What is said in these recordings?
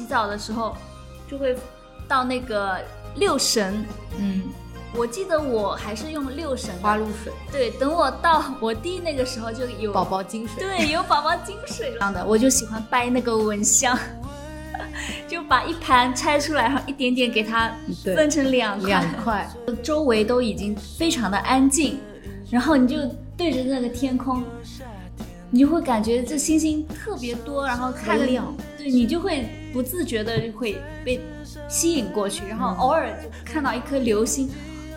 洗澡的时候就会到那个六神，嗯，我记得我还是用六神花露水、对，等我到我弟那个时候就有宝宝金水，对，有宝宝金水了。的，我就喜欢掰那个蚊香，就把一盘拆出来，然后一点点给它分成两块，两块，周围都已经非常的安静，然后你就对着那个天空，你就会感觉这星星特别多，然后看亮。对你就会不自觉的就会被吸引过去，然后偶尔就看到一颗流星，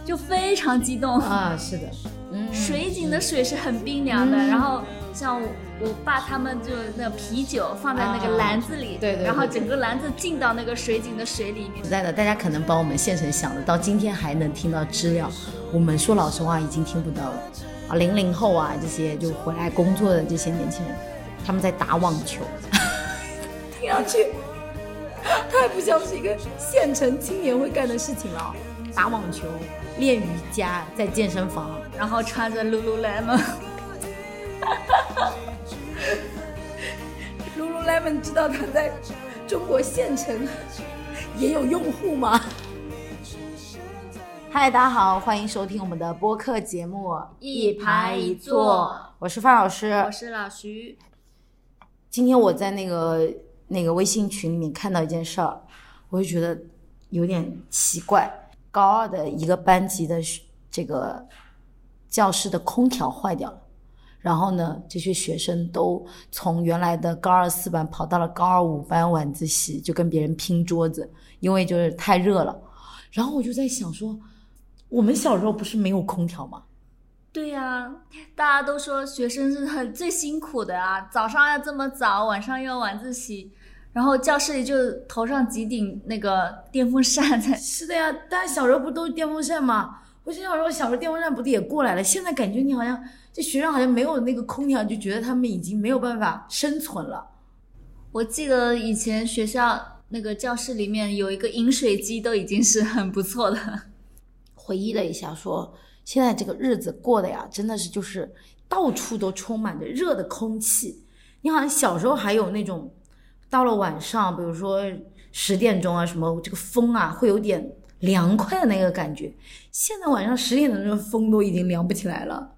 就非常激动。啊，是的，嗯，水井的水是很冰凉的，嗯然后像我我爸他们就那啤酒放在那个篮子里，啊对对对然后整个篮子浸到那个水井的水里面实。在的，大家可能把我们县城想的，到今天还能听到知了，我们说老实话已经听不到了。啊，零零后啊，这些就回来工作的这些年轻人，他们在打网球，听上去太不像是一个县城青年会干的事情了。打网球、练瑜伽，在健身房，然后穿着 Lululemon，Lululemon 知道它在中国县城也有用户吗？嗨，大家好，欢迎收听我们的播客节目《一排一坐我是范老师我。是老徐。今天我在那个那个微信群里面看到一件事儿，我就觉得有点奇怪。高二的一个班级的这个教室的空调坏掉了，然后呢，这些学生都从原来的高二四班跑到了高二五班晚自习，就跟别人拼桌子，因为就是太热了。然后我就在想说，我们小时候不是没有空调吗？对呀、大家都说学生是很最辛苦的啊，早上要这么早，晚上又要晚自习，然后教室里就头上几顶那个电风扇在。是的呀，大家小时候不都是电风扇吗？我小时候小时候电风扇不是也过来了？现在感觉你好像这学生好像没有那个空调，就觉得他们已经没有办法生存了。我记得以前学校那个教室里面有一个饮水机，都已经是很不错的。回忆了一下说，现在这个日子过的呀，真的是就是到处都充满着热的空气。你好像小时候还有那种，到了晚上，比如说十点钟啊，什么这个风啊，会有点凉快的那个感觉。现在晚上十点钟，风都已经凉不起来了。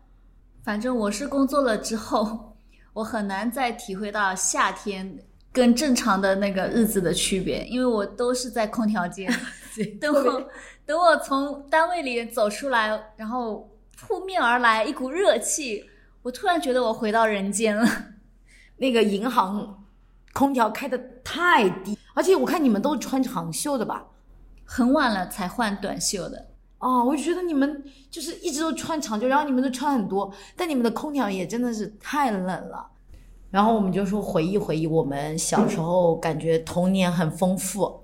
反正我是工作了之后，我很难再体会到夏天跟正常的那个日子的区别，因为我都是在空调间。等我等我从单位里走出来，然后扑面而来一股热气，我突然觉得我回到人间了。那个银行空调开的太低，而且我看你们都穿长袖的吧？很晚了才换短袖的，哦，我就觉得你们就是一直都穿长袖，然后你们都穿很多，但你们的空调也真的是太冷了。然后我们就说回忆回忆我们小时候，感觉童年很丰富。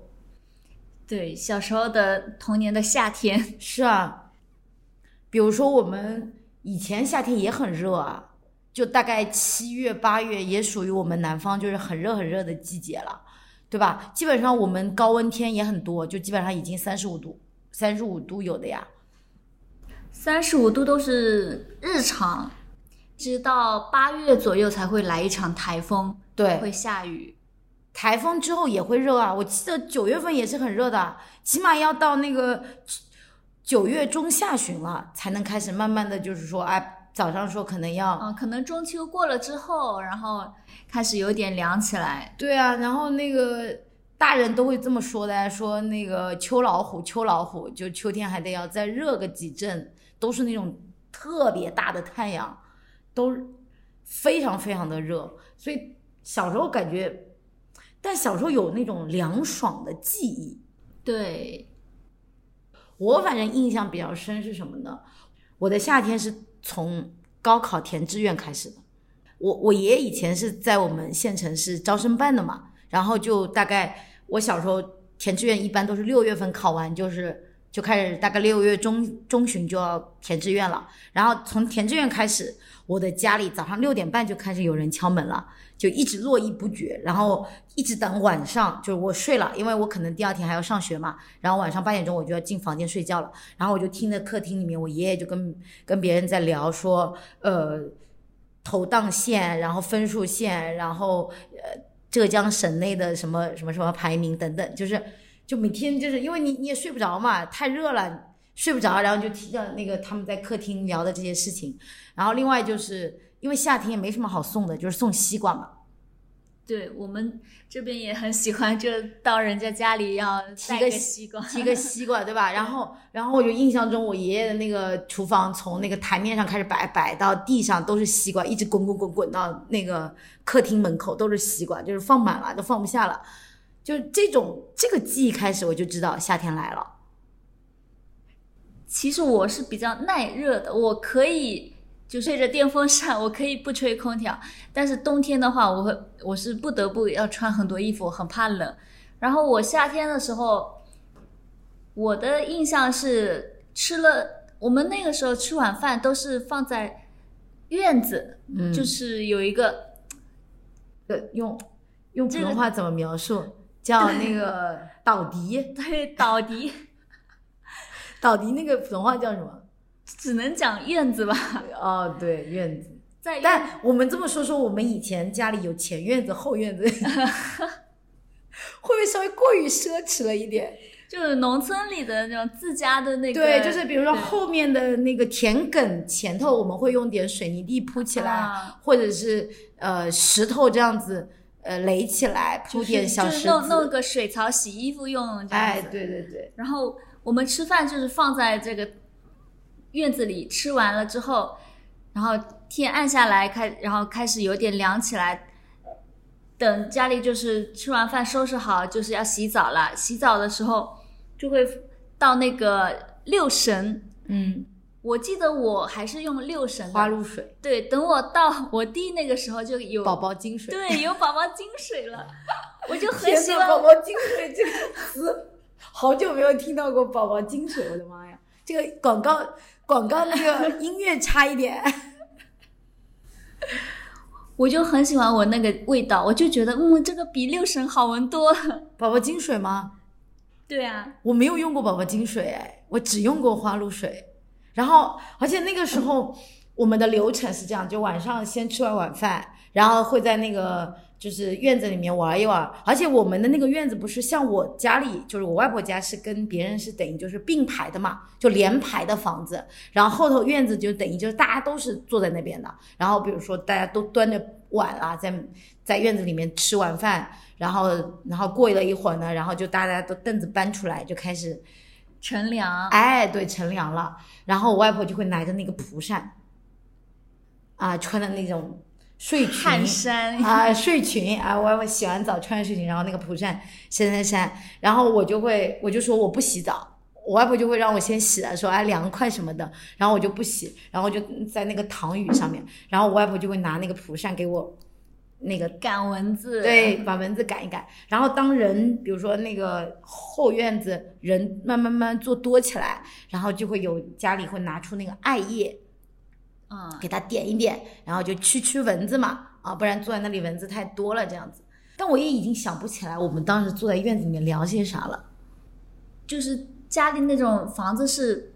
对，小时候的童年的夏天，是啊，比如说我们以前夏天也很热啊，就大概七月八月也属于我们南方就是很热很热的季节了，对吧？基本上我们高温天也很多，就基本上已经三十五度，三十五度有的呀。三十五度都是日常，直到八月左右才会来一场台风，对，会下雨。台风之后也会热啊，我记得九月份也是很热的，起码要到那个九月中下旬了，才能开始慢慢的就是说，哎，早上说可能要，嗯、可能中秋过了之后，然后开始有点凉起来。对啊，然后那个大人都会这么说的，说那个秋老虎，秋老虎，就秋天还得要再热个几阵，都是那种特别大的太阳，都非常非常的热，所以小时候感觉，但小时候有那种凉爽的记忆。对，我反正印象比较深是什么呢？我的夏天是从高考填志愿开始的。我我爷爷以前是在我们县城是招生办的嘛，然后就大概我小时候填志愿一般都是六月份考完，就是就开始大概六月中中旬就要填志愿了。然后从填志愿开始，我的家里早上六点半就开始有人敲门了，就一直络绎不绝，然后一直等晚上，就是我睡了，因为我可能第二天还要上学嘛，然后晚上八点钟我就要进房间睡觉了，然后我就听着客厅里面我爷爷就跟跟别人在聊说，呃，投档线，然后分数线，然后呃浙江省内的什么什么什么排名等等，就是就每天就是因为你你也睡不着嘛，太热了睡不着，然后就提着那个他们在客厅聊的这些事情，然后另外就是因为夏天也没什么好送的，就是送西瓜嘛，对我们这边也很喜欢，就到人家家里要带提个西瓜，提个西瓜，对吧？然后，然后我就印象中，我爷爷的那个厨房从那个台面上开始摆，摆到地上都是西瓜，一直滚滚滚滚到那个客厅门口都是西瓜，就是放满了，都放不下了。就这种这个记忆开始，我就知道夏天来了。其实我是比较耐热的，我可以就吹着电风扇，我可以不吹空调。但是冬天的话，我会我是不得不要穿很多衣服，很怕冷。然后我夏天的时候，我的印象是吃了，我们那个时候吃晚饭都是放在院子，嗯，就是有一个呃用用普通话怎么描述？叫 那个倒迪，对倒迪，倒迪 那个普通话叫什么？只能讲院子吧，哦，对，院子。在院但我们这么说说，我们以前家里有前院子、后院子，会不会稍微过于奢侈了一点？就是农村里的那种自家的那个，对，就是比如说后面的那个田埂前头，我们会用点水泥地铺起来，啊或者是呃石头这样子呃垒起来，铺就是点小石就是弄弄。个水槽洗衣服用这样哎，子。对对对，然后我们吃饭就是放在这个院子里，吃完了之后，然后天暗下来，开然后开始有点凉起来。等家里就是吃完饭收拾好，就是要洗澡了。洗澡的时候就会到那个六神，嗯，我记得我还是用六神。花露水、对，等我到我弟那个时候就有宝宝金水，对，有宝宝金水了，我就很，喜欢宝宝金水这个词，好久没有听到过宝宝金水，我的妈呀！这个广告广告那个 音乐差一点。我就很喜欢我那个味道，我就觉得，嗯，这个比六神好闻多了。宝宝金水吗？对啊，我没有用过宝宝金水，哎，我只用过花露水。然后，而且那个时候我们的流程是这样：就晚上先吃完晚饭，然后会在那个就是院子里面玩一玩。而且我们的那个院子不是像我家里，就是我外婆家是跟别人是等于就是并排的嘛，就连排的房子。然后后头院子就等于就是大家都是坐在那边的。然后比如说大家都端着碗啊，在在院子里面吃晚饭。然后，然后过了一会儿呢，然后就大家都凳子搬出来，就开始乘凉。哎，对，乘凉了。然后我外婆就会拿着那个蒲扇，啊，穿的那种睡裙。汗衫。啊，睡裙。啊，我外婆洗完澡穿着睡裙，然后那个蒲扇扇扇扇，然后我就会，我就说我不洗澡，我外婆就会让我先洗了，说哎凉快什么的，然后我就不洗，然后我就在那个躺椅上面，然后我外婆就会拿那个蒲扇给我那个赶蚊子。对，把蚊子赶一赶。然后当人，比如说那个后院子人慢慢慢慢坐多起来，然后就会有家里会拿出那个艾叶，嗯，给它点一点，然后就驱驱蚊子嘛，啊，不然坐在那里蚊子太多了这样子。但我也已经想不起来我们当时坐在院子里面聊些啥了。就是家里那种房子是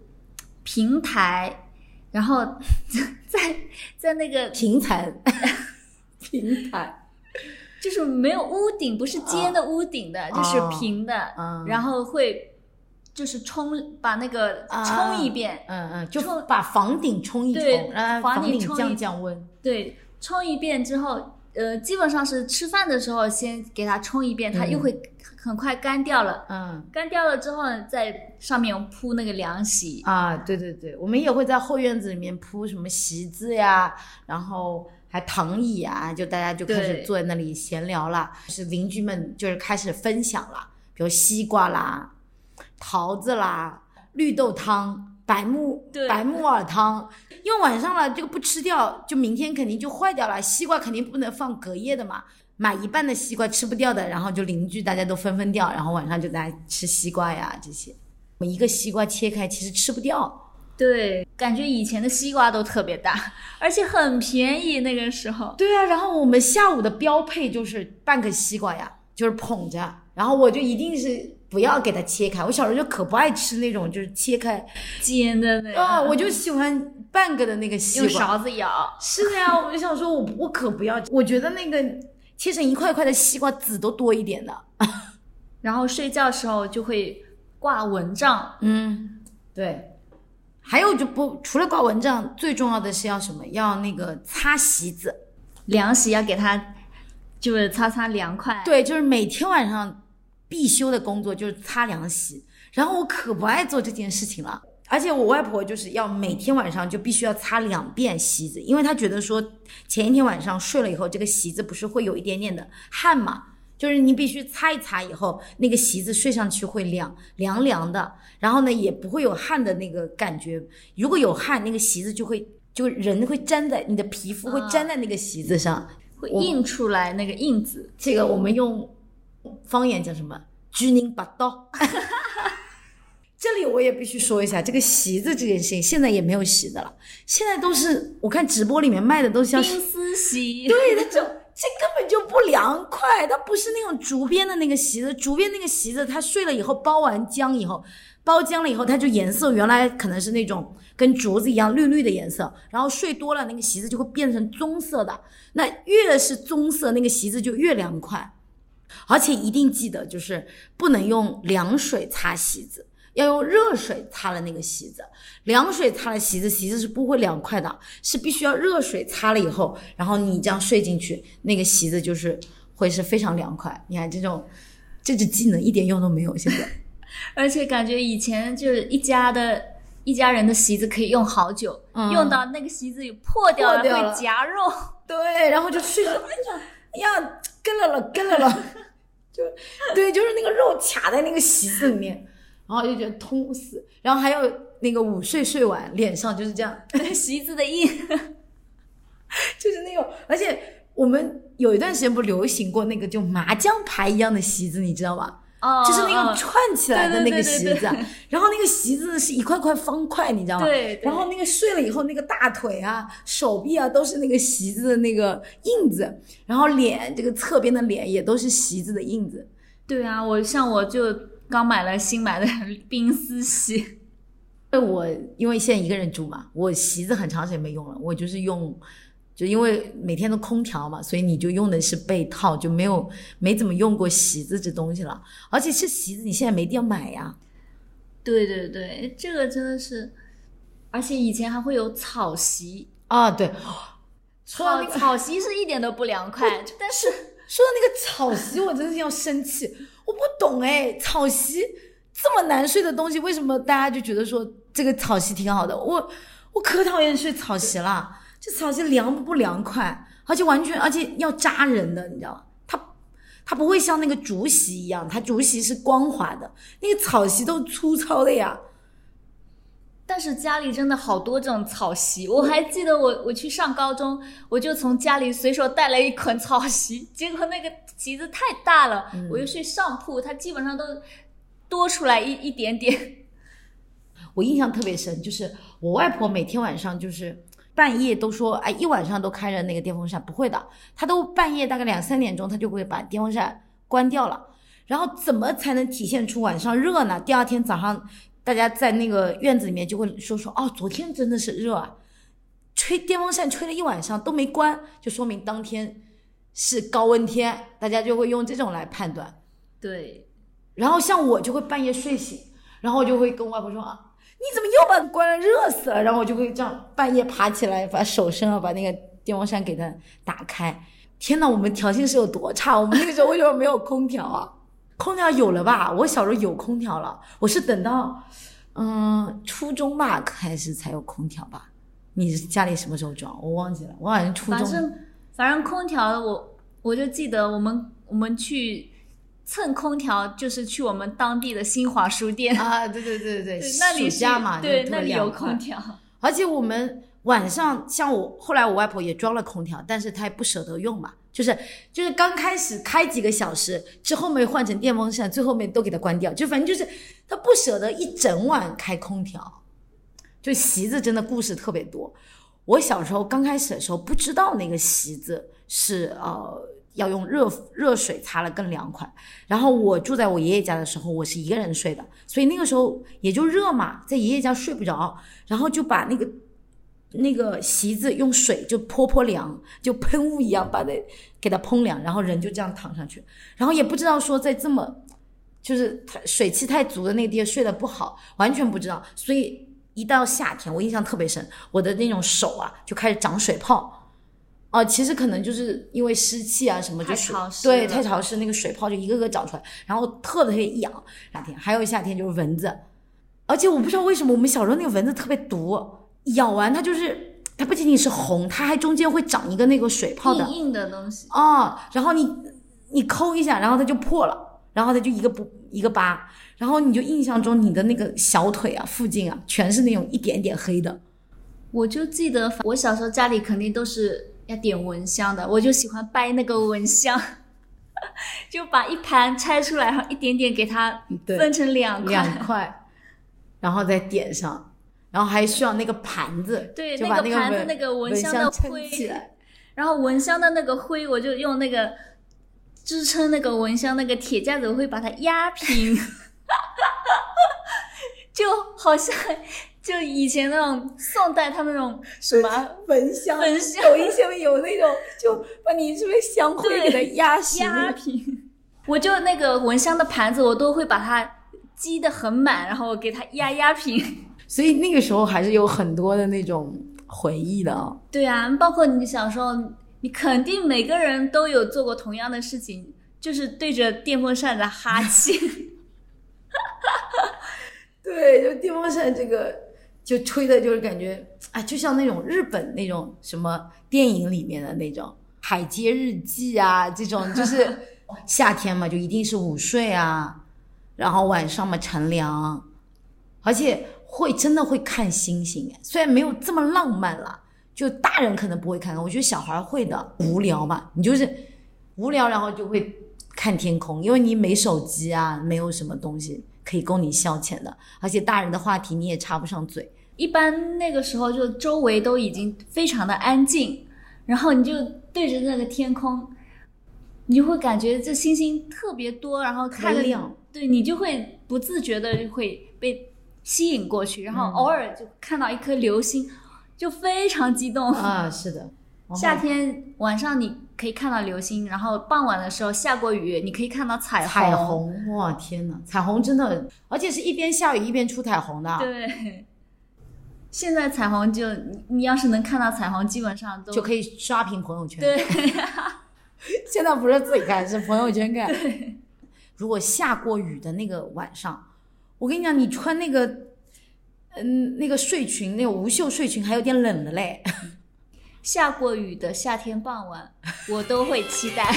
平台，然后 在在那个平台，平台，就是没有屋顶，不是尖的屋顶的，就是平的，嗯然后会就是冲把那个啊冲一遍，嗯嗯，就把房顶冲一冲，房房顶降一降温。对，冲一遍之后，呃，基本上是吃饭的时候先给它冲一遍，它又嗯会很快干掉了。嗯。干掉了之后呢，在上面铺那个凉席。啊，对对对，我们也会在后院子里面铺什么席子呀，然后还躺椅啊，就大家就开始坐在那里闲聊了，是邻居们就是开始分享了，比如西瓜啦、桃子啦、绿豆汤、白木白木耳汤，因为晚上了这个不吃掉，就明天肯定就坏掉了。西瓜肯定不能放隔夜的嘛，买一半的西瓜吃不掉的，然后就邻居大家都分分掉，然后晚上就大家吃西瓜呀这些。我们一个西瓜切开，其实吃不掉。对，感觉以前的西瓜都特别大，而且很便宜那个时候。对啊，然后我们下午的标配就是半个西瓜呀，就是捧着，然后我就一定是不要给它切开。我小时候就可不爱吃那种就是切开尖的那个啊，我就喜欢半个的那个西瓜用。勺子舀。是的呀，我就想说我我可不要，我觉得那个切成一块块的西瓜籽都多一点的。然后睡觉时候就会挂蚊帐，嗯，对。还有就不除了挂蚊帐，最重要的是要什么？要那个擦席子，凉席要给它就是擦擦凉快。对，就是每天晚上必修的工作就是擦凉席。然后我可不爱做这件事情了，而且我外婆就是要每天晚上就必须要擦两遍席子，因为她觉得说前一天晚上睡了以后，这个席子不是会有一点点的汗嘛。就是你必须擦一擦以后，那个席子睡上去会凉凉凉的，然后呢也不会有汗的那个感觉。如果有汗，那个席子就会就人会粘在你的皮肤会粘在那个席子上，会印出来那个印子。这个我们用方言叫什么？居宁八刀。这里我也必须说一下，这个席子这件事情，现在也没有席子了，现在都是我看直播里面卖的都是像冰丝席，对，它就。这根本就不凉快，它不是那种竹编的那个席子，竹编那个席子，它睡了以后包完浆以后，包浆了以后，它就颜色原来可能是那种跟竹子一样绿绿的颜色，然后睡多了那个席子就会变成棕色的，那越是棕色那个席子就越凉快，而且一定记得就是不能用凉水擦席子。要用热水擦了那个席子，凉水擦了席子，席子是不会凉快的，是必须要热水擦了以后，然后你这样睡进去，那个席子就是会是非常凉快。你看这种，这只技能一点用都没有，现在。而且感觉以前就是一家的一家人的席子可以用好久，用到那个席子破掉了会夹肉，对，然后就睡着，哎呀，跟了了，跟了了，就对，就是那个肉卡在那个席子里面。然后就觉得痛死，然后还有那个午睡睡完，脸上就是这样 席子的印，就是那种，而且我们有一段时间不流行过那个就麻将牌一样的席子，你知道吗？哦，就是那个串起来的那个席子，然后那个席子是一块块方块，你知道吗？对。然后那个睡了以后，那个大腿啊、手臂啊都是那个席子的那个印子，然后脸这个侧边的脸也都是席子的印子。对啊，我像我就。刚买了新买的 冰丝席，我因为现在一个人住嘛，我席子很长时间没用了，我就是用，就因为每天都空调嘛，所以你就用的是被套，就没有没怎么用过席子这东西了。而且是席子，你现在没地方买呀。对对对，这个真的是，而且以前还会有草席啊，对，草草席是一点都不凉快，但是说到那个草席，我真的是要生气。我不懂哎，草席这么难睡的东西，为什么大家就觉得说这个草席挺好的？我我可讨厌睡草席了，这草席凉不凉快，而且完全而且要扎人的，你知道吗？它它不会像那个竹席一样，它竹席是光滑的，那个草席都粗糙的呀。但是家里真的好多这种草席，我还记得我我去上高中，我就从家里随手带了一捆草席，结果那个席子太大了，我又睡上铺，它基本上都多出来一一点点。我印象特别深，就是我外婆每天晚上就是半夜都说，哎，一晚上都开着那个电风扇，不会的，她都半夜大概两三点钟，她就会把电风扇关掉了。然后怎么才能体现出晚上热呢？第二天早上。大家在那个院子里面就会说说哦，昨天真的是热啊，吹电风扇吹了一晚上都没关，就说明当天是高温天，大家就会用这种来判断。对，然后像我就会半夜睡醒，然后我就会跟外婆说啊，你怎么又把它关了，热死了，然后我就会这样半夜爬起来，把手伸了，把那个电风扇给它打开。天呐，我们条件是有多差？我们那个时候为什么没有空调啊？空调有了吧？我小时候有空调了，我是等到，嗯，初中吧开始才有空调吧？你家里什么时候装？我忘记了，我好像初中。反正反正空调，我我就记得我们我们去蹭空调，就是去我们当地的新华书店啊，对对对对对，那里暑假嘛，对那里有空调，而且我们晚上像我后来我外婆也装了空调，但是她也不舍得用嘛。就是就是刚开始开几个小时，之后面换成电风扇，最后面都给它关掉。就反正就是他不舍得一整晚开空调。就席子真的故事特别多。我小时候刚开始的时候不知道那个席子是呃要用热热水擦了更凉快。然后我住在我爷爷家的时候，我是一个人睡的，所以那个时候也就热嘛，在爷爷家睡不着，然后就把那个那个席子用水就泼泼凉，就喷雾一样把它给它烹凉，然后人就这样躺上去，然后也不知道说在这么就是水汽太足的那个地方睡得不好，完全不知道。所以一到夏天，我印象特别深，我的那种手啊就开始长水泡。哦，其实可能就是因为湿气啊什么，就是，对，太潮湿，那个水泡就一个个长出来，然后特别特别痒。夏天还有夏天就是蚊子，而且我不知道为什么我们小时候那个蚊子特别毒。咬完它就是，它不仅仅是红，它还中间会长一个那个水泡的硬硬的东西哦。然后你你抠一下，然后它就破了，然后它就一个不一个疤，然后你就印象中你的那个小腿啊附近啊全是那种一点点黑的。我就记得我小时候家里肯定都是要点蚊香的，我就喜欢掰那个蚊香，就把一盘拆出来，然后一点点给它分成两块，两块，然后再点上。然后还需要那个盘子，对，那个盘子那个蚊香的灰，然后蚊香的那个灰，我就用那个支撑那个蚊香那个铁架子，我会把它压平，就好像就以前那种宋代他们那种什么蚊香，蚊香抖音下面有那种，就把你这边香灰给它压压平？我就那个蚊香的盘子，我都会把它积得很满，然后给它压压平。所以那个时候还是有很多的那种回忆的啊。对啊，包括你小时候，你肯定每个人都有做过同样的事情，就是对着电风扇在哈气。对，就电风扇这个，就吹的，就是感觉啊，就像那种日本那种什么电影里面的那种《海街日记》啊，这种就是 夏天嘛，就一定是午睡啊，然后晚上嘛乘凉，而且。会真的会看星星虽然没有这么浪漫啦，就大人可能不会看，我觉得小孩会的。无聊嘛，你就是无聊，然后就会看天空，因为你没手机啊，没有什么东西可以供你消遣的，而且大人的话题你也插不上嘴。一般那个时候就周围都已经非常的安静，然后你就对着那个天空，你就会感觉这星星特别多，然后看亮，对你就会不自觉的就会被。吸引过去，然后偶尔就看到一颗流星，就非常激动啊！是的，夏天晚上你可以看到流星，然后傍晚的时候下过雨，你可以看到彩虹。彩虹，哇天哪！彩虹真的，而且是一边下雨一边出彩虹的。对，现在彩虹就你要是能看到彩虹，基本上都就可以刷屏朋友圈。对，现在不是自己看，是朋友圈看。如果下过雨的那个晚上。我跟你讲，你穿那个，嗯，那个睡裙，那个无袖睡裙，还有点冷的嘞。下过雨的夏天傍晚，我都会期待。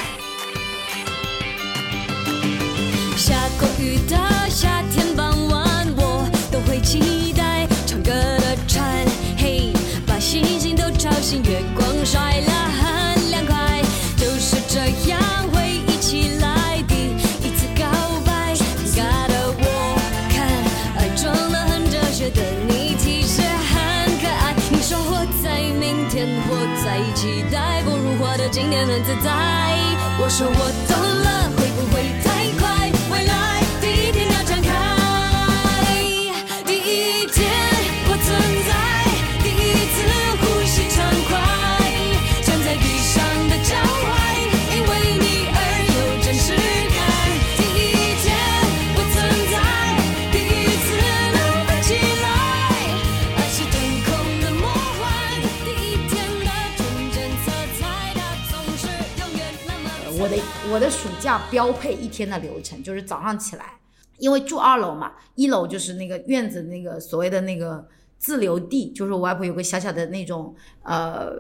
下过雨的今年很自在，我说我懂。我的暑假标配一天的流程就是早上起来，因为住二楼嘛，一楼就是那个院子那个所谓的那个自留地，就是我外婆有个小小的那种呃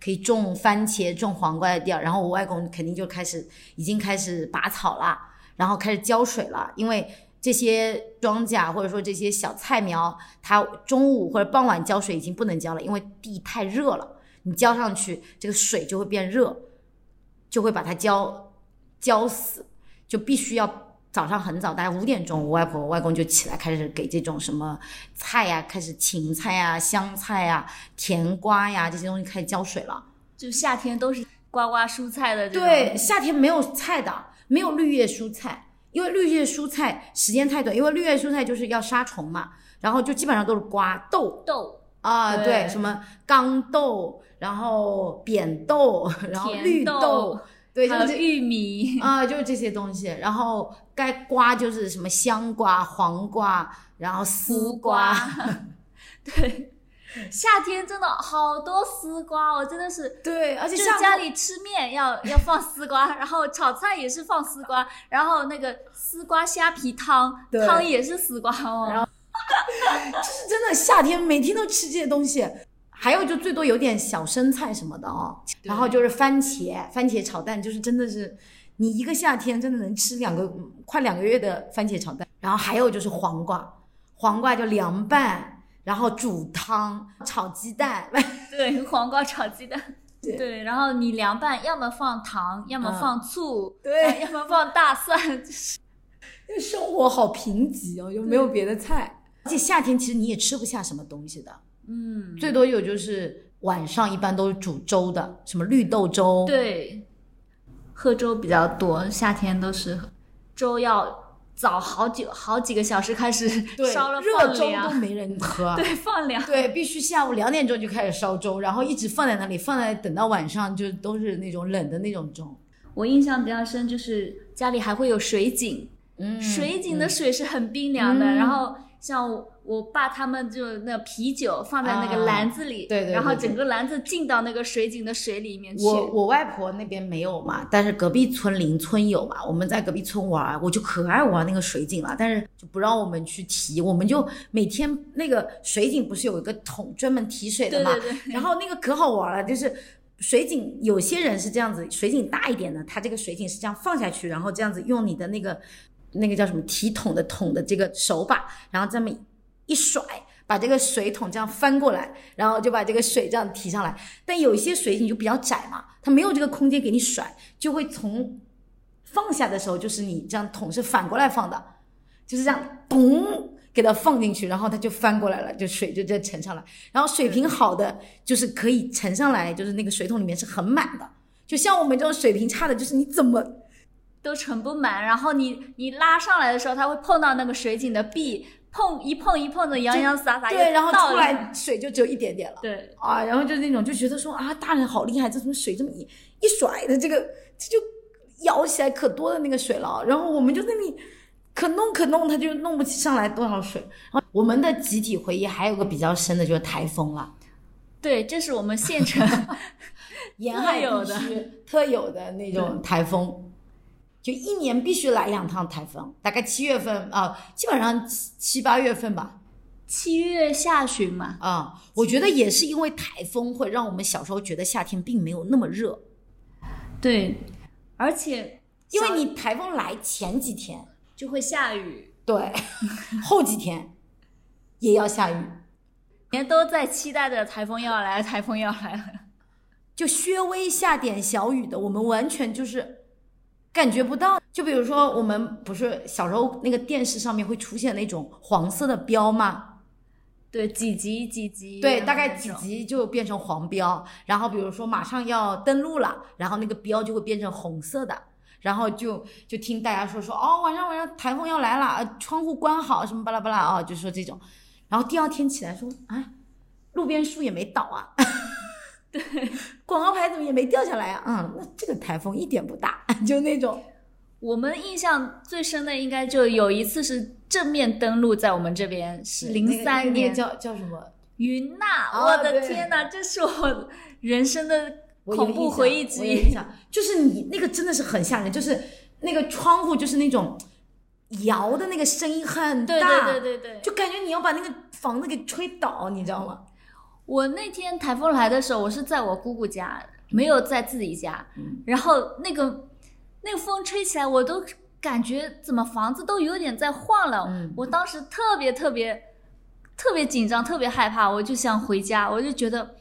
可以种番茄、种黄瓜的地儿，然后我外公肯定就开始已经开始拔草了，然后开始浇水了，因为这些庄稼或者说这些小菜苗，它中午或者傍晚浇水已经不能浇了，因为地太热了，你浇上去这个水就会变热。就会把它浇浇死，就必须要早上很早，大概五点钟，我外婆、我外公就起来开始给这种什么菜呀，开始芹菜呀、香菜呀、甜瓜呀这些东西开始浇水了。就夏天都是瓜瓜蔬菜的。对，夏天没有菜的，没有绿叶蔬菜，因为绿叶蔬菜时间太短，因为绿叶蔬菜就是要杀虫嘛，然后就基本上都是瓜豆豆。啊，对对，什么豇豆，然后扁豆，然后甜绿豆对，就是玉米，啊，就是这些东西。然后该瓜就是什么香瓜、黄瓜，然后丝瓜，对，夏天真的好多丝瓜哦，真的是。对，而且就是家里吃面要要放丝瓜，然后炒菜也是放丝瓜，然后那个丝瓜虾皮汤汤也是丝瓜哦。然后 是真的夏天每天都吃这些东西。还有就最多有点小生菜什么的哦，然后就是番茄，番茄炒蛋，就是真的是你一个夏天真的能吃两个嗯快两个月的番茄炒蛋。然后还有就是黄瓜，黄瓜就凉拌，然后煮汤、炒鸡蛋，对，黄瓜炒鸡蛋。对。对，然后你凉拌，要么放糖，要么嗯。放醋，对。呃要么放大蒜，就是生活好贫瘠哦，又没有别的菜。而且夏天其实你也吃不下什么东西的，嗯，最多有就是晚上一般都是煮粥的，什么绿豆粥，对，喝粥比较多，夏天都是粥要早好久好几个小时开始对，烧了热粥都，没人喝。对，放凉。对，必须下午两点钟就开始烧粥，然后一直放在那里，放在等到晚上就都是那种冷的那种粥。我印象比较深，就是家里还会有水井，嗯水井的水是很冰凉的，嗯然后像我我爸他们就那啤酒放在那个啊篮子里，对对对然后整个篮子浸到那个水井的水里面去。我我外婆那边没有嘛，但是隔壁村邻村有嘛。我们在隔壁村玩，我就可爱玩那个水井了，但是就不让我们去提，我们就每天那个水井不是有一个桶专门提水的嘛，对对对，然后那个可好玩了，就是水井，有些人是这样子，水井大一点的，它这个水井是这样放下去，然后这样子用你的那个那个叫什么提桶的桶的这个手把，然后这么一甩，把这个水桶这样翻过来，然后就把这个水这样提上来。但有一些水井就比较窄嘛，它没有这个空间给你甩，就会从放下的时候，就是你这样桶是反过来放的，就是这样咚给它放进去，然后它就翻过来了，就水就这沉上来。然后水平好的就是可以沉上来，就是那个水桶里面是很满的。就像我们这种水平差的，就是你怎么都盛不满，然后你你拉上来的时候，它会碰到那个水井的壁，碰一碰一碰的洋洋洒洒，对，然后出来水就只有一点点了。对，啊，然后就是那种就觉得说啊，大人好厉害，这怎么水这么一一甩的，这个这就舀起来可多的那个水了。然后我们就在那里可弄可弄，它就弄不起上来多少水。然后我们的集体回忆还有个比较深的就是台风了，对，这是我们县城 沿海有的地区特有的那种台风，就一年必须来两趟台风，大概七月份啊，基本上七七八月份吧。七月下旬嘛，啊、我觉得也是因为台风会让我们小时候觉得夏天并没有那么热。对，而且因为你台风来前几天，就会下雨，对，后几天也要下雨，年都在期待着台风要来，台风要来了。就稍微下点小雨的，我们完全就是感觉不到。就比如说，我们不是小时候那个电视上面会出现那种黄色的标吗？对，几级几级，对，大概几。级就变成黄标，然后比如说马上要登陆了，然后那个标就会变成红色的，然后就就听大家说说哦，晚上晚上台风要来了，呃，窗户关好，什么巴拉巴拉啊、就说这种，然后第二天起来说，哎，路边树也没倒啊，对，广告牌怎么也没掉下来啊，嗯，那这个台风一点不大，就那种，我们印象最深的应该就有一次是正面登陆在我们这边，是零那个那三年个叫叫什么？云娜，哦我的天哪，这是我人生的恐怖回忆之一。就是你那个真的是很吓人，就是那个窗户就是那种摇的那个声音很大，对对对对，就感觉你要把那个房子给吹倒，你知道吗？我那天台风来的时候，我是在我姑姑家，没有在自己家。嗯然后那个那个风吹起来，我都感觉怎么房子都有点在晃了。嗯我当时特别特别特别紧张，特别害怕，我就想回家，我就觉得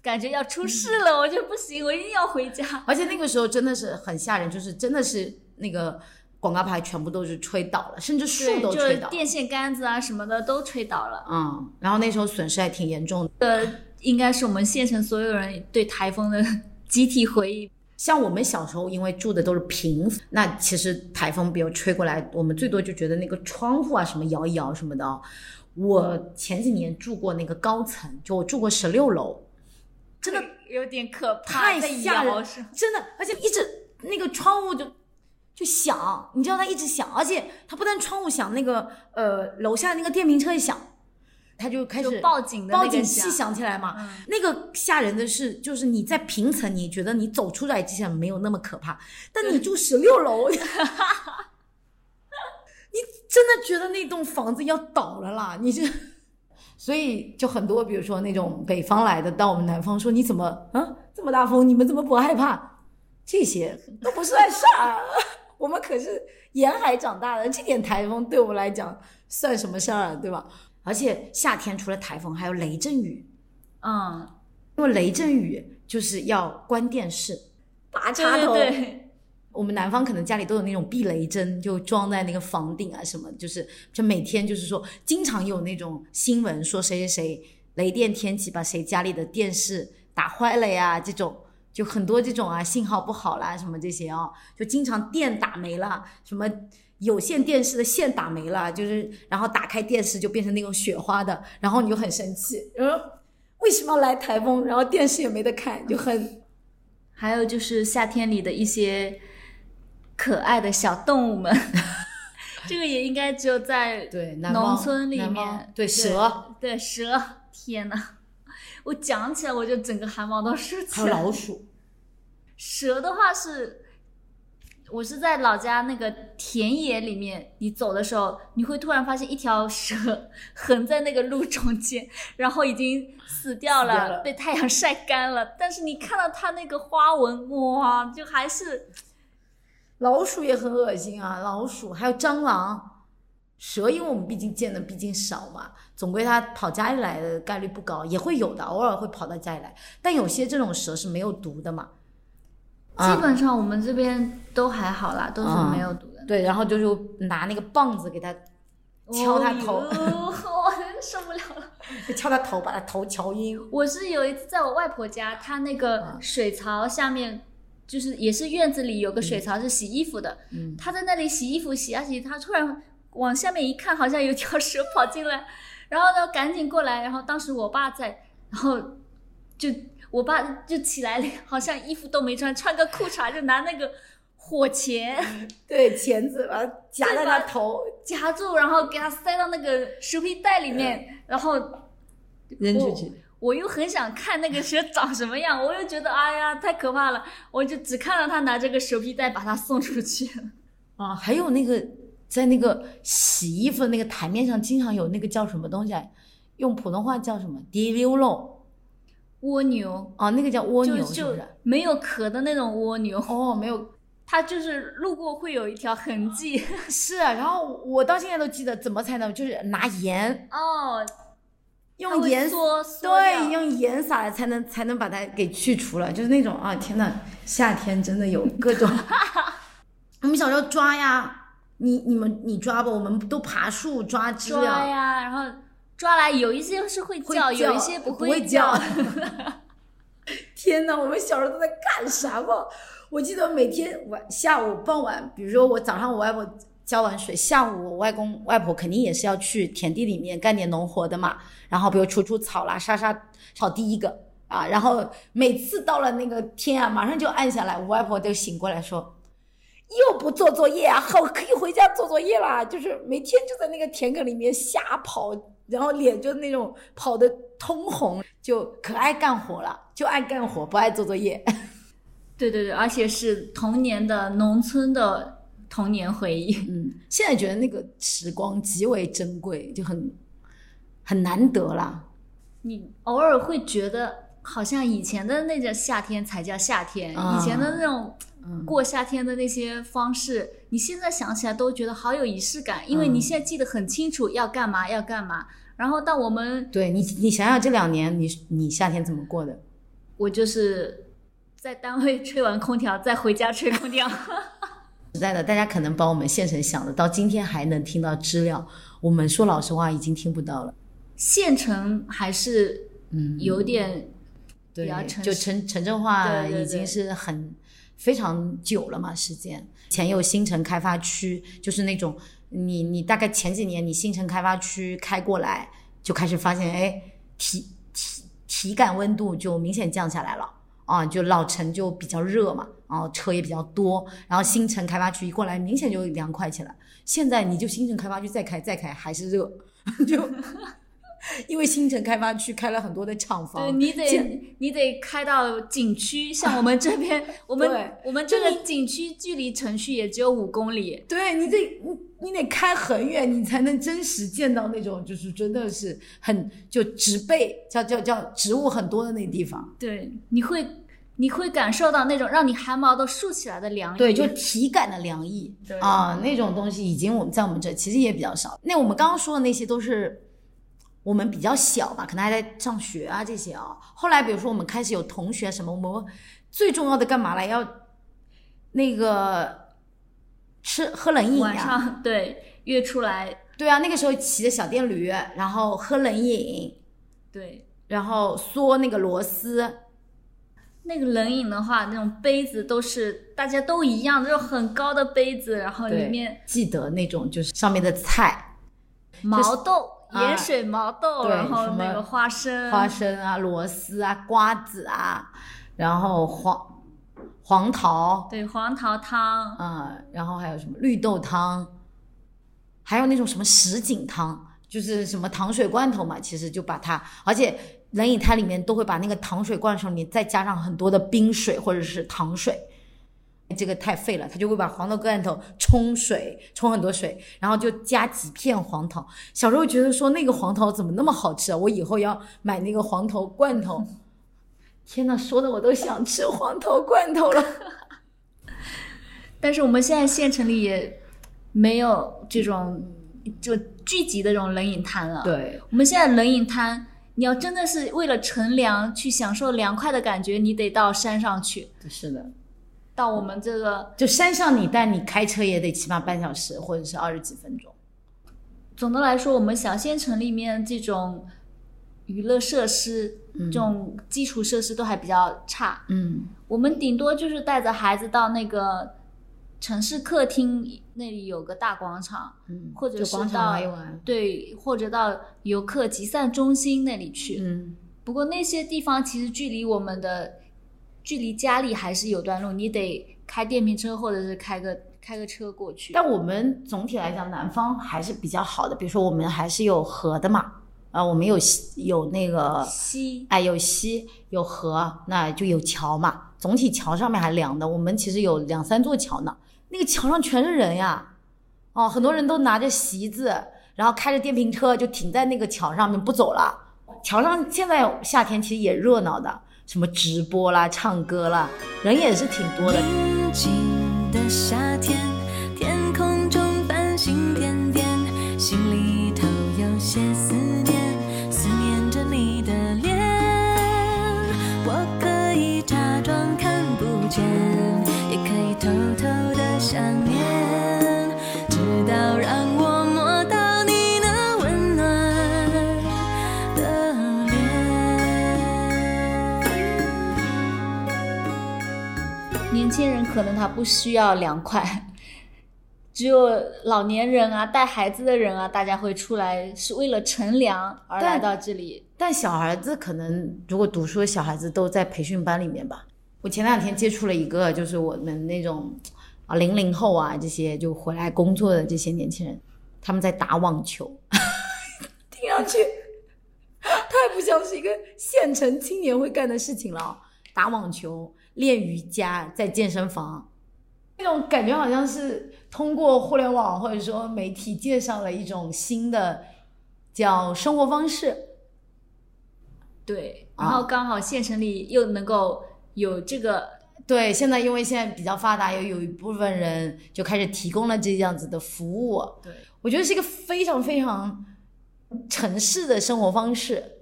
感觉要出事了，我就不行，我一定要回家。而且那个时候真的是很吓人，就是真的是那个广告牌全部都是吹倒了，甚至树都吹倒。是电线杆子啊什么的都吹倒了。嗯，然后那时候损失还挺严重的。呃，应该是我们县城所有人对台风的集体回忆。像我们小时候，因为住的都是平，那其实台风比如吹过来，我们最多就觉得那个窗户啊什么摇一摇什么的哦。我前几年住过那个高层，就我住过十六楼，真的 有点可怕，太在吓人真的，而且一直那个窗户就就响，你知道他一直响，而且他不但窗户响，那个呃楼下那个电瓶车也响，他就开始就报警的报警器响响起来嘛。嗯那个吓人的是，就是你在平层，你觉得你走出来之前没有那么可怕，但你住十六楼，你真的觉得那栋房子要倒了啦！你这，所以就很多，比如说那种北方来的到我们南方说你怎么啊这么大风，你们怎么不害怕？这些都不算事儿，我们可是沿海长大的，这点台风对我们来讲算什么事儿啊，对吧？而且夏天除了台风，还有雷阵雨，嗯，因为雷阵雨就是要关电视，拔插头。对对对，我们南方可能家里都有那种避雷针，就装在那个房顶啊什么，就是就每天就是说，经常有那种新闻说谁谁谁雷电天气把谁家里的电视打坏了呀，这种就很多这种啊，信号不好啦什么这些哦，就经常电打没了，什么有线电视的线打没了，就是然后打开电视就变成那种雪花的，然后你就很生气，嗯，为什么要来台风，然后电视也没得看，就很 还有就是夏天里的一些可爱的小动物们，这个也应该只有在对农村里面，对蛇。对蛇，天呐，我讲起来我就整个汗毛都竖起来。还有老鼠，蛇的话是，我是在老家那个田野里面，你走的时候，你会突然发现一条蛇横在那个路中间，然后已经死掉了，死掉了被太阳晒干了。但是你看到它那个花纹，哇，就还是老鼠也很恶心啊，老鼠还有蟑螂，蛇，因为我们毕竟见的毕竟少嘛，总归它跑家里来的概率不高，也会有的，偶尔会跑到家里来，但有些这种蛇是没有毒的嘛，啊基本上我们这边都还好啦，都是没有毒的。对，然后就是拿那个棒子给它敲它头，哦我真受不了了。敲它头，把它头敲晕。我是有一次在我外婆家，她那个水槽下面，就是也是院子里有个水槽是洗衣服的，嗯，她在那里洗衣服洗啊洗，她突然往下面一看，好像有条蛇跑进来，然后呢赶紧过来，然后当时我爸在，然后就我爸就起来了，好像衣服都没穿，穿个裤衩就拿那个火钳 对，钳子把它夹在他头，夹住，然后给他塞到那个蛇皮袋里面，然后扔出去。我又很想看那个蛇长什么样，我又觉得哎呀太可怕了，我就只看到他拿这个蛇皮袋把它送出去。啊，还有那个在那个洗衣服的那个台面上，经常有那个叫什么东西啊？用普通话叫什么？滴溜肉蜗牛，啊，那个叫蜗牛就是？没有壳的那种蜗牛，哦，没有，它就是路过会有一条痕迹。是啊。然后我到现在都记得怎么才能，就是拿盐，哦，用盐，对，用盐撒了才能才能把它给去除了，就是那种啊，天呐，夏天真的有各种。我们小时候抓呀，你你们你抓吧，我们都爬树抓知了。抓呀，然后抓来有一些是会会叫，有一些不会叫。天哪，我们小时候都在干什么？我记得每天晚下午傍晚，比如说我早上我外婆浇完水，下午我外公外婆肯定也是要去田地里面干点农活的嘛。然后比如除除草啦，杀杀草第一个啊。然后每次到了那个天啊，马上就暗下来，我外婆就醒过来说。又不做作业啊，好，可以回家做作业啦。就是每天就在那个田埂里面瞎跑，然后脸就那种跑的通红，就可爱干活了，就爱干活，不爱做作业。对对对，而且是童年的农村的童年回忆。嗯，现在觉得那个时光极为珍贵，就很很难得啦。你偶尔会觉得，好像以前的那个夏天才叫夏天，啊以前的那种嗯过夏天的那些方式，你现在想起来都觉得好有仪式感，因为你嗯现在记得很清楚要干嘛要干嘛。然后到我们对你，你想想这两年你你夏天怎么过的？我就是在单位吹完空调，再回家吹空调。实在的，大家可能把我们县城想的，到今天还能听到知了，我们说老实话已经听不到了。县城还是嗯，有点对比较，城就城城镇化已经是很非常久了嘛，时间。前有新城开发区，就是那种你你大概前几年你新城开发区开过来，就开始发现，哎，体体体感温度就明显降下来了啊，就老城就比较热嘛，然后车也比较多，然后新城开发区一过来，明显就凉快起来。现在你就新城开发区再开再开还是热，就因为新城开发区开了很多的厂房，对你得你得开到景区，像我们这边，我们我们这个景区距离城区也只有五公里，对你得你你得开很远，你才能真实见到那种就是真的是很就植被叫叫叫植物很多的那地方。对，你会你会感受到那种让你汗毛都竖起来的凉意，对，就体感的凉意对啊，那种东西已经我们在我们这其实也比较少。那我们刚刚说的那些都是我们比较小嘛，可能还在上学啊这些啊。后来比如说我们开始有同学什么，我们最重要的干嘛了？要那个吃喝冷饮晚呀、上对约出来，对啊，那个时候骑着小电驴，然后喝冷饮，对。然后嗦那个螺丝，那个冷饮的话，那种杯子都是大家都一样，那种很高的杯子，然后里面记得那种就是上面的菜，毛豆、啊盐水毛豆，对然后那个花生，花生啊、螺丝啊、瓜子啊，然后黄黄桃，对黄桃汤，嗯、然后还有什么绿豆汤，还有那种什么什锦汤，就是什么糖水罐头嘛，其实就把它，而且冷饮它里面都会把那个糖水罐头里面再加上很多的冰水或者是糖水。这个太费了，他就会把黄桃罐头冲水，冲很多水，然后就加几片黄桃。小时候觉得说那个黄桃怎么那么好吃啊，我以后要买那个黄桃罐头。天呐，说的我都想吃黄桃罐头了。但是我们现在县城里也没有这种就聚集的这种冷饮摊了。，对，我们现在冷饮摊，你要真的是为了乘凉去享受凉快的感觉，你得到山上去，是的。到我们这个就山上你带你开车也得起码半小时或者是二十几分钟。总的来说，我们小县城里面这种娱乐设施、这种基础设施都还比较差。嗯，我们顶多就是带着孩子到那个城市客厅那里有个大广场，嗯或者就是到玩一玩。对，或者到游客集散中心那里去。嗯，不过那些地方其实距离我们的距离家里还是有段路，你得开电瓶车或者是开个开个车过去。但我们总体来讲，南方还是比较好的。比如说，我们还是有河的嘛，啊，我们有溪有那个，西哎，有溪有河，那就有桥嘛。总体桥上面还凉的，我们其实有两三座桥呢。那个桥上全是人呀，哦，很多人都拿着席子，然后开着电瓶车就停在那个桥上面不走了。桥上现在夏天其实也热闹的，什么直播啦、唱歌啦，人也是挺多的。宁静的夏天，不需要凉快，只有老年人啊、带孩子的人啊，大家会出来是为了乘凉而来到这里。但小孩子可能如果读书的小孩子都在培训班里面吧。我前两天接触了一个，就是我们那种啊零零后啊这些就回来工作的这些年轻人，他们在打网球，听上去太不像是一个县城青年会干的事情了啊。打网球、练瑜伽，在健身房，那种感觉好像是通过互联网或者说媒体介绍了一种新的叫生活方式。对，啊然后刚好县城里又能够有这个，对，现在因为现在比较发达，又有一部分人就开始提供了这样子的服务。对，我觉得是一个非常非常城市的生活方式。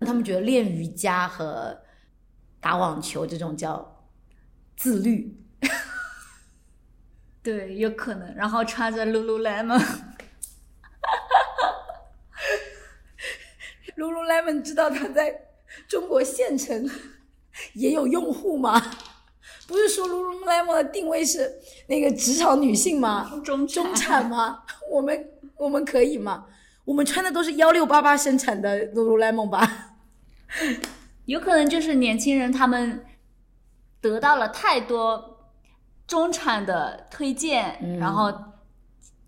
他们觉得练瑜伽和打网球这种叫自律。对，有可能，然后穿着 lululemon，Lululemon 知道它在中国县城也有用户吗？不是说 Lululemon 的定位是那个职场女性吗？中中产吗？我们我们可以吗？我们穿的都是幺六八八生产的 Lululemon 吧？有可能就是年轻人他们得到了太多中产的推荐，嗯然后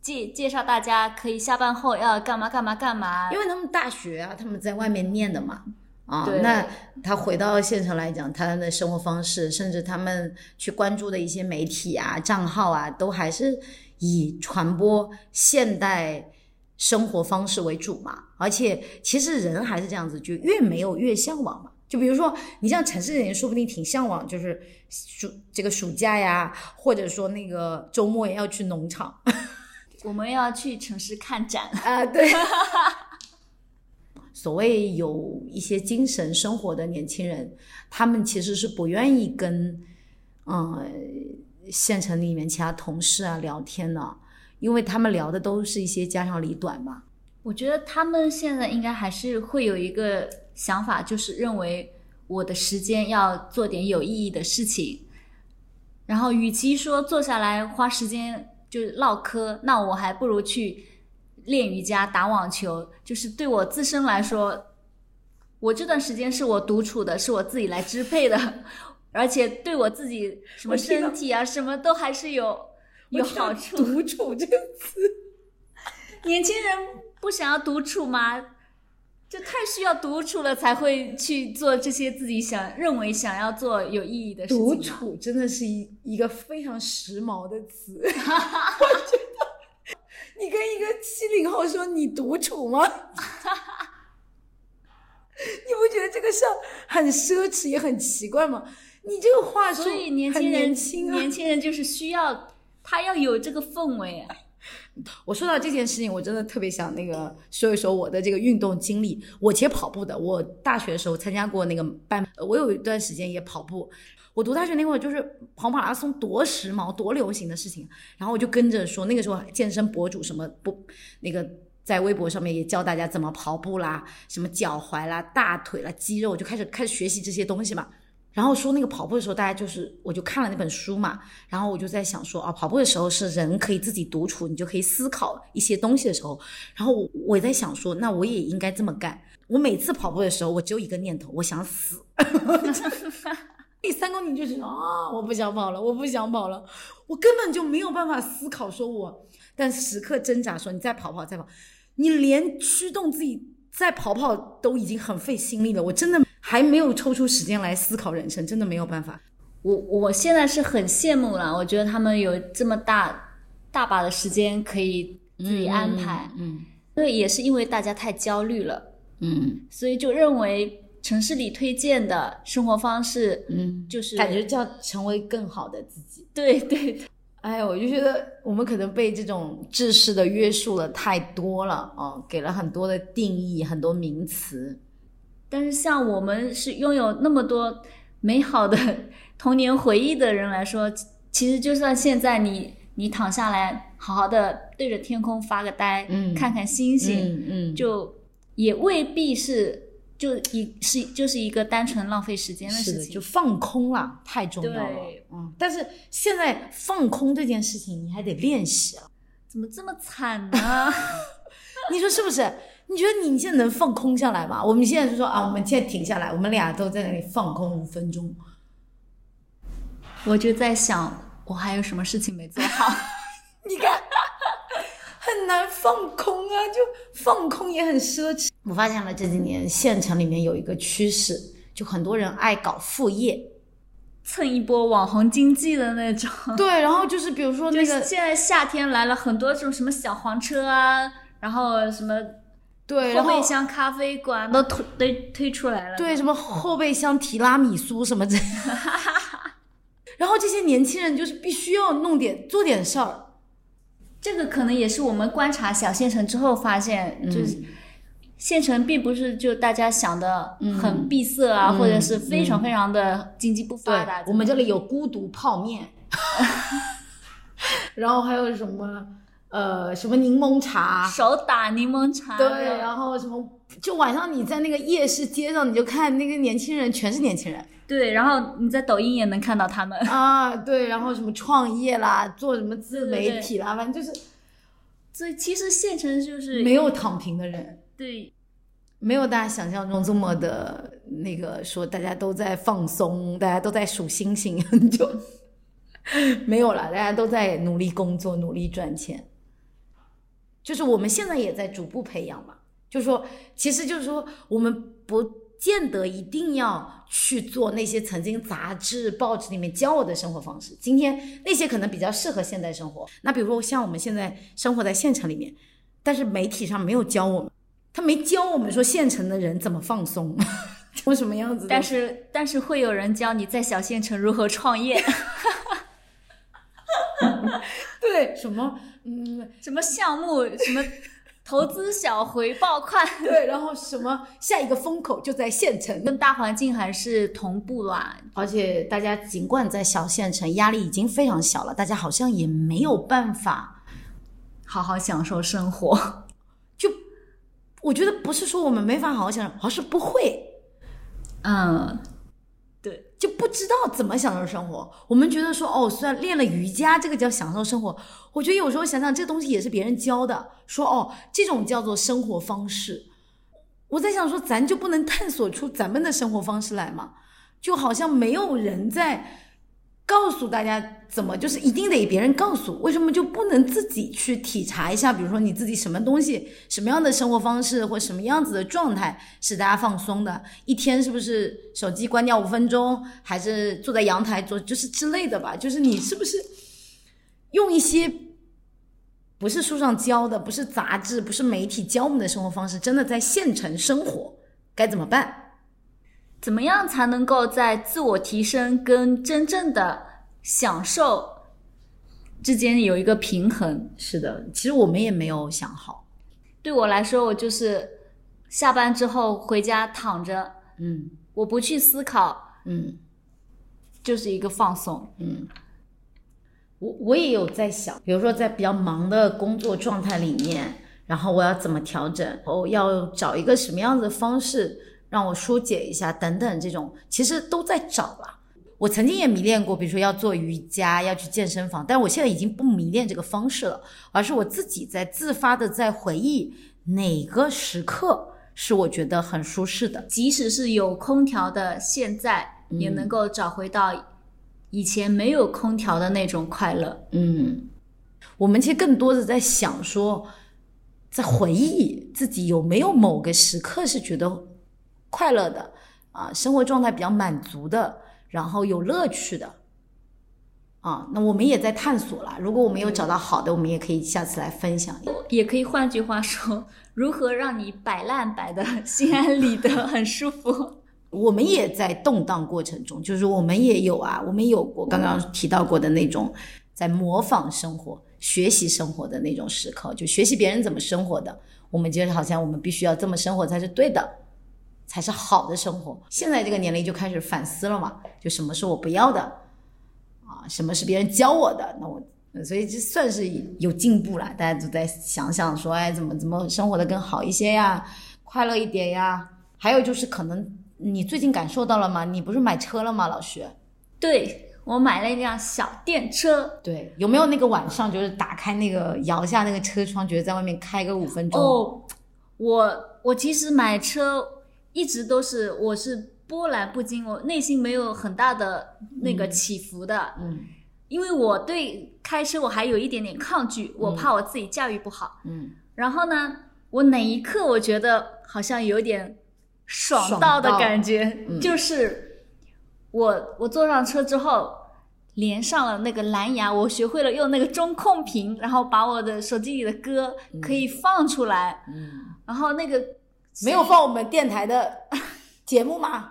介介绍大家可以下班后要干嘛干嘛干嘛因。为他们大学啊，他们在外面念的嘛。啊，那他回到县城来讲，他的生活方式，甚至他们去关注的一些媒体啊、账号啊，都还是以传播现代生活方式为主嘛。而且，其实人还是这样子，就越没有越向往嘛。就比如说，你像城市人，说不定挺向往，就是暑这个暑假呀，或者说那个周末也要去农场我们要去城市看展，啊，对。所谓有一些精神生活的年轻人，他们其实是不愿意跟嗯县城里面其他同事啊聊天的，因为他们聊的都是一些家长里短嘛。我觉得他们现在应该还是会有一个想法，就是认为我的时间要做点有意义的事情，然后与其说坐下来花时间就是唠嗑，那我还不如去练瑜伽、打网球。就是对我自身来说，我这段时间是我独处的，是我自己来支配的，而且对我自己什么身体啊，什么都还是有有好处。独处这个词，年轻人不想要独处吗？就太需要独处了，才会去做这些自己想认为想要做有意义的事情独。处真的是一一个非常时髦的词。我觉得你跟一个七零后说你独处吗？你不觉得这个事儿很奢侈也很奇怪吗？你这个话说所以年轻人年轻啊，年轻人就是需要他要有这个氛围。我说到这件事情，我真的特别想那个说一说我的这个运动经历。我其实跑步的，我大学的时候参加过那个班，我有一段时间也跑步。我读大学那会儿就是跑马拉松多时髦、多流行的事情，然后我就跟着说，那个时候健身博主什么不那个在微博上面也教大家怎么跑步啦，什么脚踝啦、大腿啦、肌肉，就开始开始学习这些东西嘛。然后说那个跑步的时候，大家就是我就看了那本书嘛，然后我就在想说啊，跑步的时候是人可以自己独处，你就可以思考一些东西的时候。然后我我在想说，那我也应该这么干。我每次跑步的时候，我只有一个念头，我想死。第三公里就是啊，我不想跑了，我不想跑了，我根本就没有办法思考说我，但时刻挣扎说你再跑跑再跑，你连驱动自己再跑跑都已经很费心力了，我真的还没有抽出时间来思考人生，真的没有办法。我我现在是很羡慕了，我觉得他们有这么大大把的时间可以自己安排，嗯因为也是因为大家太焦虑了，嗯所以就认为城市里推荐的生活方式，嗯，就是感觉就要成为更好的自己。对对对，哎，我就觉得我们可能被这种知识的约束了太多了哦，给了很多的定义，很多名词。但是像我们是拥有那么多美好的 童年回忆的人来说，其其实就算现在你你躺下来，好好的对着天空发个呆，嗯看看星星，嗯嗯，就也未必是就一是就是一个单纯浪费时间的，事情。就放空了，太重要了对。嗯，但是现在放空这件事情，你还得练习啊。怎么这么惨呢？你说是不是？你觉得你现在能放空下来吗？我们现在就说啊，我们现在停下来，我们俩都在那里放空五分钟。我就在想，我还有什么事情没做好？你看，很难放空啊，就放空也很奢侈。我发现了这几年县城里面有一个趋势，就很多人爱搞副业。蹭一波网红经济的那种。对，然后就是比如说那个，现在夏天来了，很多这种什么小黄车啊，然后什么对，后后备箱咖啡馆都推推推出来了。对，什么后备箱提拉米苏什么的。然后这些年轻人就是必须要弄点做点事儿，这个可能也是我们观察小县城之后发现，嗯就是县城并不是就大家想的嗯很闭塞啊，或者是非常非常的经济不发达。我们这里有孤独泡面 然后还有什么呃什么柠檬茶，手打柠檬茶，对，然后什么就晚上你在那个夜市街上，你就看那个年轻人全是年轻人对，然后你在抖音也能看到他们。啊，对，然后什么创业啦，做什么自媒体啦，反正就是所以其实县城就是没有躺平的人。对没有大家想象中这么的那个说大家都在放松，大家都在数星星，就没有了，大家都在努力工作，努力赚钱。就是我们现在也在逐步培养嘛，就是说，其实就是说，我们不见得一定要去做那些曾经杂志、报纸里面教我的生活方式。今天那些可能比较适合现代生活。那比如说像我们现在生活在县城里面，但是媒体上没有教我们。他没教我们说县城的人怎么放松，成什么样子。但是但是会有人教你在小县城如何创业，对什么嗯什么项目，什么投资小回报快，对，然后什么下一个风口就在县城，跟大环境还是同步啦。而且大家尽管在小县城压力已经非常小了，大家好像也没有办法，好好享受生活，就我觉得不是说我们没法好好享受，而是不会。嗯，对，就不知道怎么享受生活。我们觉得说，哦，虽然练了瑜伽，这个叫享受生活。我觉得有时候想想，这东西也是别人教的，说哦，这种叫做生活方式。我在想说，咱就不能探索出咱们的生活方式来吗？就好像没有人在告诉大家怎么，就是一定得别人告诉，为什么就不能自己去体察一下？比如说你自己什么东西、什么样的生活方式或什么样子的状态使大家放松的？一天是不是手机关掉五分钟，还是坐在阳台做，就是之类的吧？就是你是不是用一些不是书上教的，不是杂志，不是媒体教我们的生活方式，真的在县城生活该怎么办？怎么样才能够在自我提升跟真正的享受之间有一个平衡？是的，其实我们也没有想好。对我来说，我就是下班之后回家躺着，嗯我不去思考，嗯。就是一个放松。嗯我我也有在想，比如说在比较忙的工作状态里面，然后我要怎么调整，我要找一个什么样子的方式让我疏解一下，等等，这种其实都在找了。我曾经也迷恋过，比如说要做瑜伽，要去健身房，但我现在已经不迷恋这个方式了，而是我自己在自发的在回忆哪个时刻是我觉得很舒适的。即使是有空调的现在，也能够找回到以前没有空调的那种快乐。嗯，我们其实更多的在想说，在回忆自己有没有某个时刻是觉得快乐的啊，生活状态比较满足的，然后有乐趣的。啊，那我们也在探索啦。如果我们有找到好的，我们也可以下次来分享。也可以换句话说，如何让你摆烂摆的心安理得，很舒服。我们也在动荡过程中，就是我们也有啊，我们有过刚刚提到过的那种在模仿生活、学习生活的那种时刻，就学习别人怎么生活的，我们觉得好像我们必须要这么生活才是对的，才是好的生活。现在这个年龄就开始反思了嘛，就什么是我不要的啊，什么是别人教我的，那我。所以这算是有进步了，大家都在想想说，哎，怎么怎么生活的更好一些呀，快乐一点呀。还有就是可能你最近感受到了吗？你不是买车了吗，老徐？对我买了一辆小电车。对，有没有那个晚上就是打开那个摇下那个车窗，觉得在外面开个五分钟？哦，我我其实买车一直都是我是波澜不惊，我内心没有很大的那个起伏的，嗯。因为我对开车我还有一点点抗拒，我怕我自己驾驭不好。嗯。然后呢，我哪一刻我觉得好像有点爽爽到的感觉，嗯。就是我我坐上车之后。连上了那个蓝牙，我学会了用那个中控屏，然后把我的手机里的歌可以放出来，嗯，然后那个没有放我们电台的 节目吗？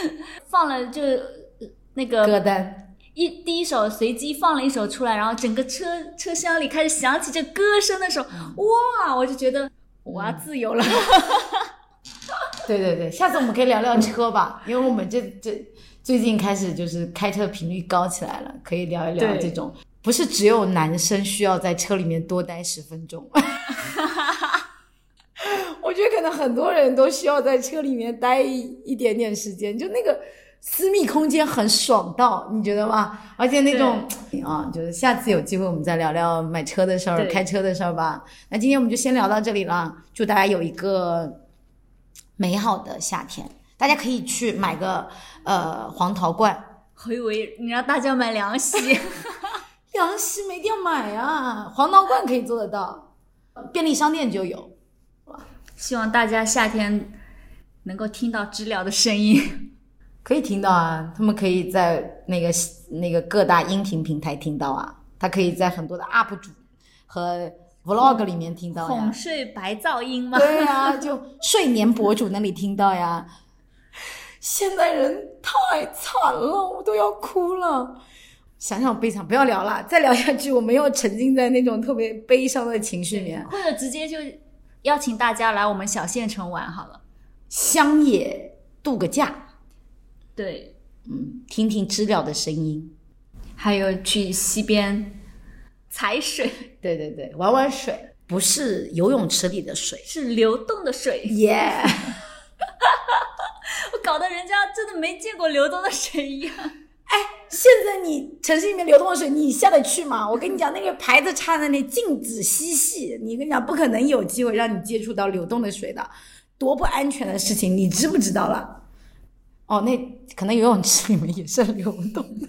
放了就呃那个歌单，一第一首随机放了一首出来，然后整个车车厢里开始响起这歌声的时候，哇，我就觉得我要自由了。对对对，下次我们可以聊聊车吧，因为我们这这最近开始就是开车频率高起来了，可以聊一聊这种不是只有男生需要在车里面多待十分钟。我觉得可能很多人都需要在车里面待一一点点时间，就那个私密空间很爽到，你觉得吗？而且那种啊，就是下次有机会我们再聊聊买车的事儿、开车的事儿吧。那今天我们就先聊到这里了，祝大家有一个美好的夏天。大家可以去买个呃黄桃罐，我以为你让大家买凉席，凉席没地方买啊，黄桃罐可以做得到，便利商店就有。希望大家夏天能够听到知了的声音。可以听到啊，他们可以在那个那个各大音频平台听到啊，他可以在很多的 UP 主和 Vlog 里面听到呀哄。睡白噪音吗？对呀、就睡眠博主那里听到呀。现在人太惨了，我都要哭了。想想悲惨，不要聊了，再聊下去我们又沉浸在那种特别悲伤的情绪里面。或者直接就邀请大家来我们小县城玩好了。乡野度个假，对，嗯，听听知了的声音。还有去溪边踩水，对对对，玩玩水，不是游泳池里的水。是流动的水。耶、我搞得人家真的没见过流动的水一样。现在你城市里面流动的水，你下得去吗？我跟你讲，那个牌子插在那里禁止嬉戏，你跟你讲不可能有机会让你接触到流动的水的，多不安全的事情，你知不知道了？哦，那可能游泳池里面也是流动的。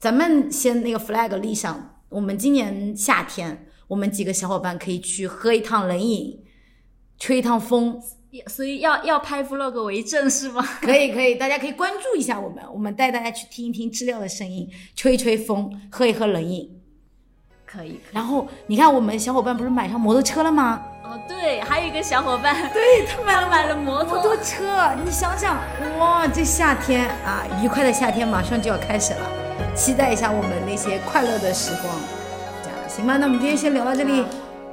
咱们先那个 flag 立上，我们今年夏天，我们几个小伙伴可以去喝一趟冷饮，吹一趟风，所以要要拍 vlog 为证是吗？可以可以，大家可以关注一下我们，我们带大家去听一听知了的声音，吹一吹风，喝一喝冷饮。可以。可以然后你看，我们小伙伴不是买上摩托车了吗？哦，对，还有一个小伙伴，对他买了买了摩托摩托车，你想想，哇，这夏天啊，愉快的夏天马上就要开始了，期待一下我们那些快乐的时光。这样行吧，那我们今天先聊到这里，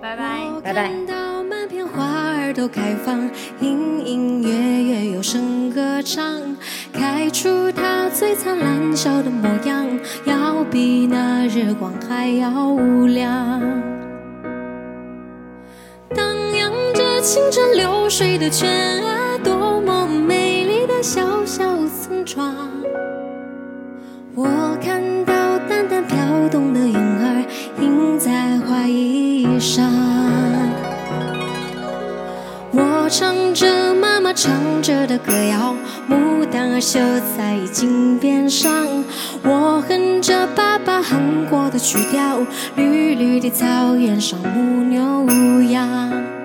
拜拜。我拜拜都开放，隐隐约约有声歌唱，开出它最灿烂笑的模样，要比那日光还要无量。荡漾着清澈流水的泉啊，多么美丽的小小村庄。我看到淡淡飘动的影儿映在花衣上，唱着妈妈唱着的歌谣，牡丹儿绣在襟边上，我哼着爸爸哼过的曲调，绿绿的草原上牧牛羊。